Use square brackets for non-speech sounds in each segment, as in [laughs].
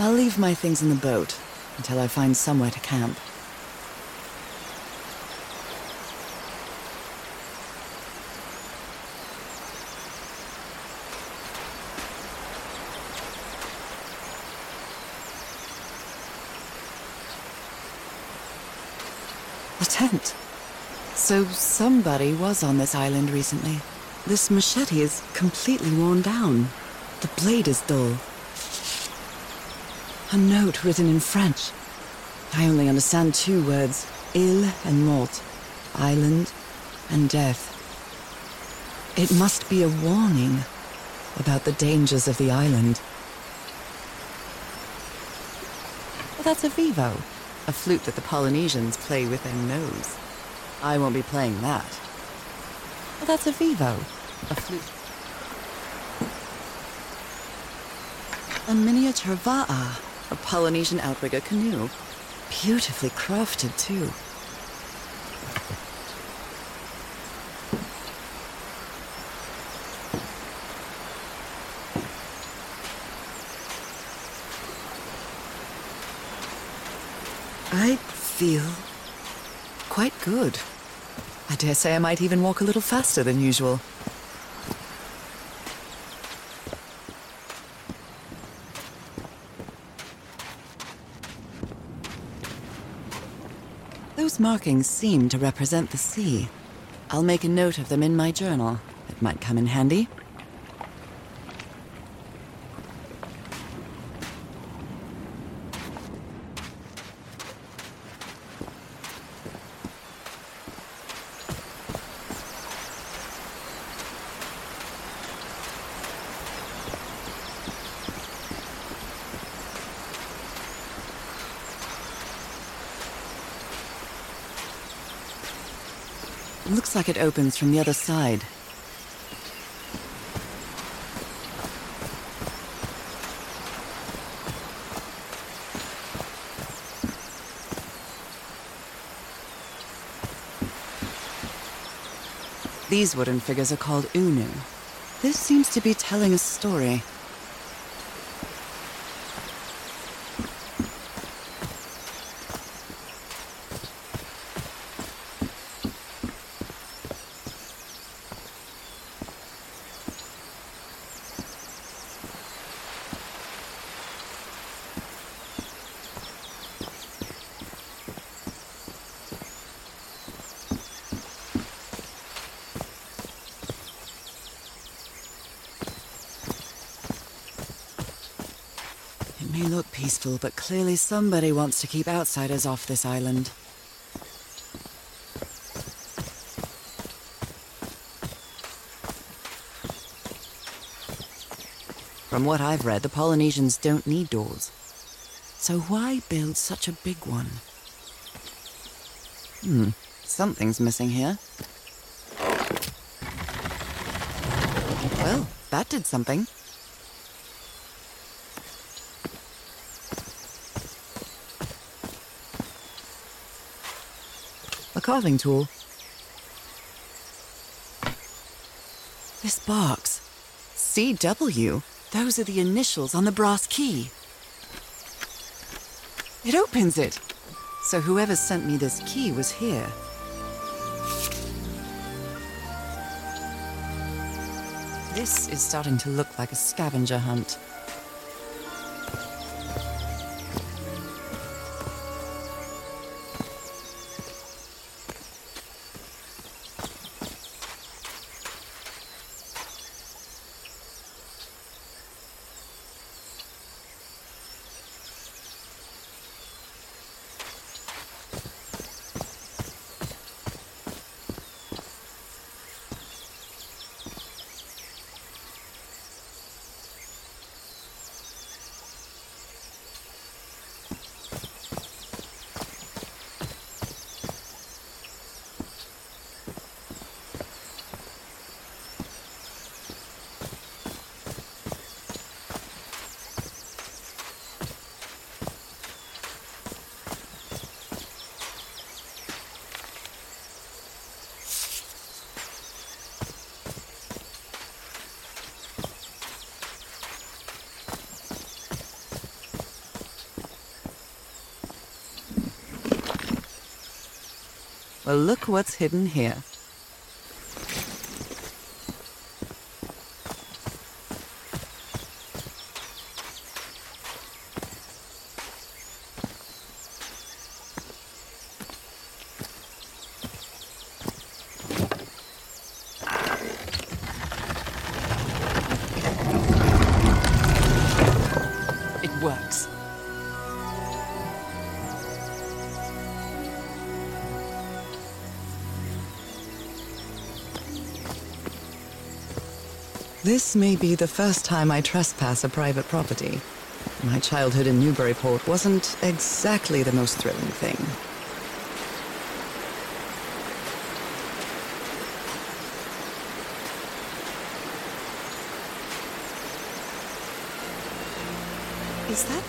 I'll leave my things in the boat until I find somewhere to camp. The tent. So somebody was on this island recently. This machete is completely worn down. The blade is dull. A note written in French. I only understand two words Ile and mort. Island and death. It must be a warning about the dangers of the island. That's a vivo, a flute that the Polynesians play with their nose. I won't be playing that. That's a vivo, a flute. A miniature va'a, a Polynesian outrigger canoe. Beautifully crafted, too. I feel quite good. I dare say I might even walk a little faster than usual. Those markings seem to represent the sea. I'll make a note of them in my journal. It might come in handy. Looks like it opens from the other side. These wooden figures are called Unu. This seems to be telling a story. May look peaceful, but clearly somebody wants to keep outsiders off this island. From what I've read, the Polynesians don't need doors. So why build such a big one? Hmm, something's missing here. Well, that did something. Carving tool. This box. CW. Those are the initials on the brass key. It opens it. So whoever sent me this key was here. This is starting to look like a scavenger hunt. Well, look what's hidden here. This may be the first time I trespass a private property. My childhood in Newburyport wasn't exactly the most thrilling thing. Is that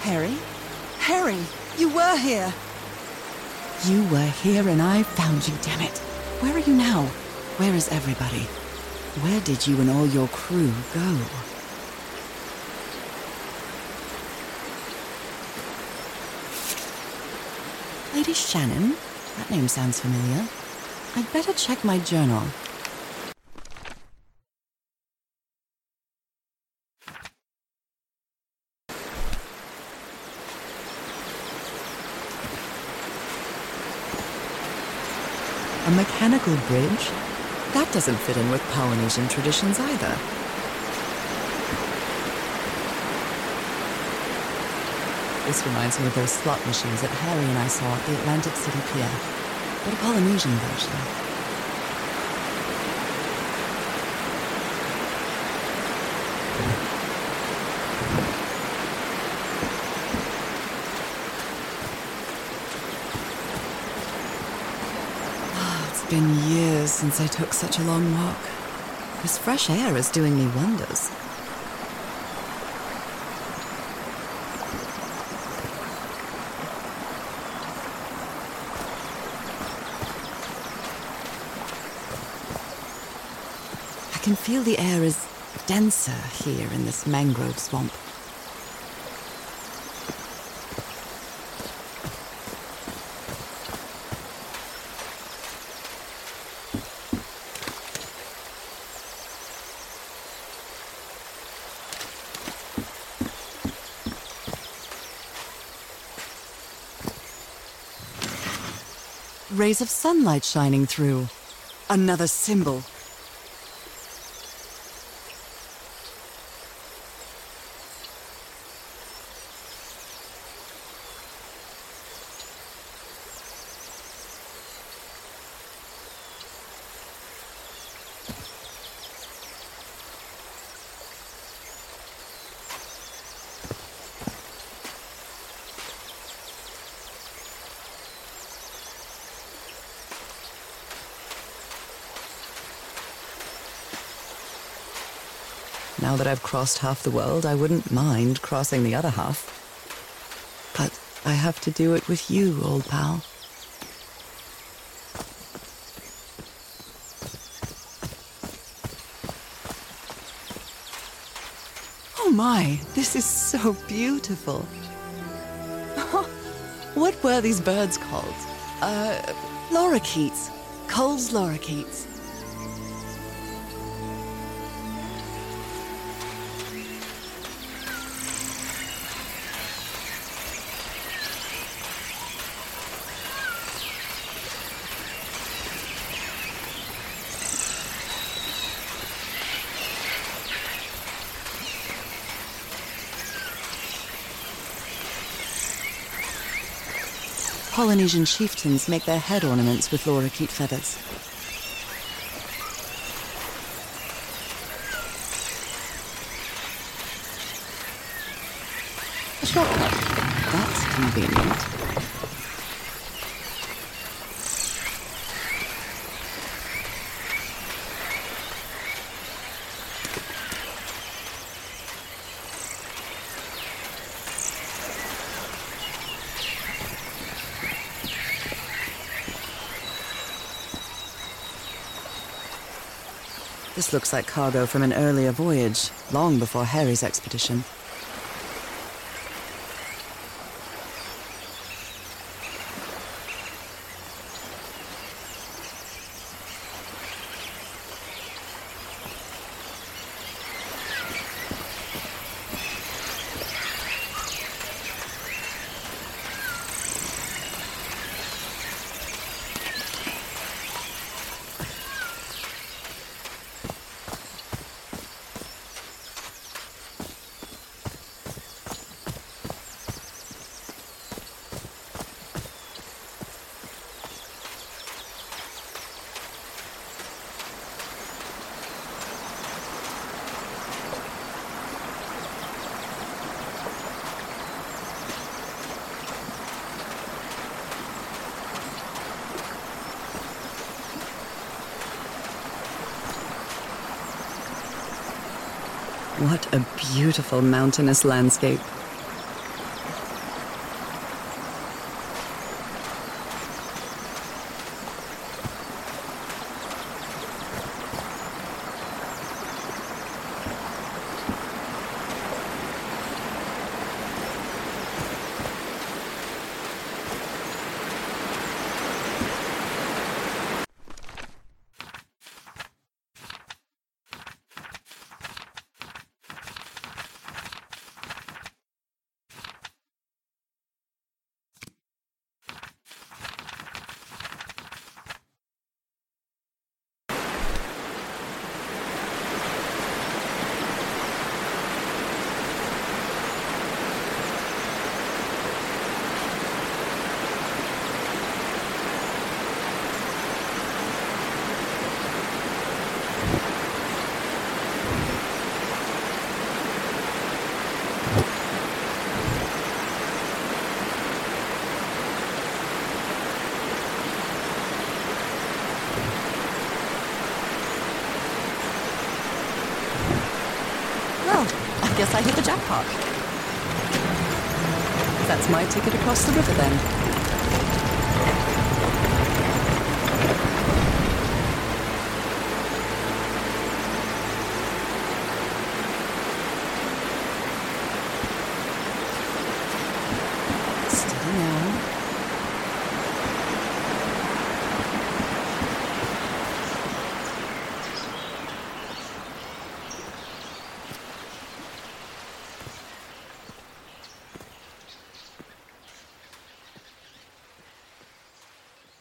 Harry? Harry, you were here! You were here and I found you, damn it. Where are you now? Where is everybody? Where did you and all your crew go? Lady Shannon? That name sounds familiar. I'd better check my journal. A mechanical bridge? That doesn't fit in with Polynesian traditions either. This reminds me of those slot machines that Harry and I saw at the Atlantic City Pier, but a Polynesian version. Been years since I took such a long walk. This fresh air is doing me wonders. I can feel the air is denser here in this mangrove swamp. Rays of sunlight shining through. Another symbol. Now that I've crossed half the world, I wouldn't mind crossing the other half. But I have to do it with you, old pal. Oh my, this is so beautiful. [laughs] what were these birds called? Uh, lorikeets. Kuhl's lorikeets. Polynesian chieftains make their head ornaments with lorikeet feathers. A shortcut. That's convenient. This looks like cargo from an earlier voyage, long before Harry's expedition. What a beautiful mountainous landscape. Well, I guess I hit the jackpot. That's my ticket across the river then.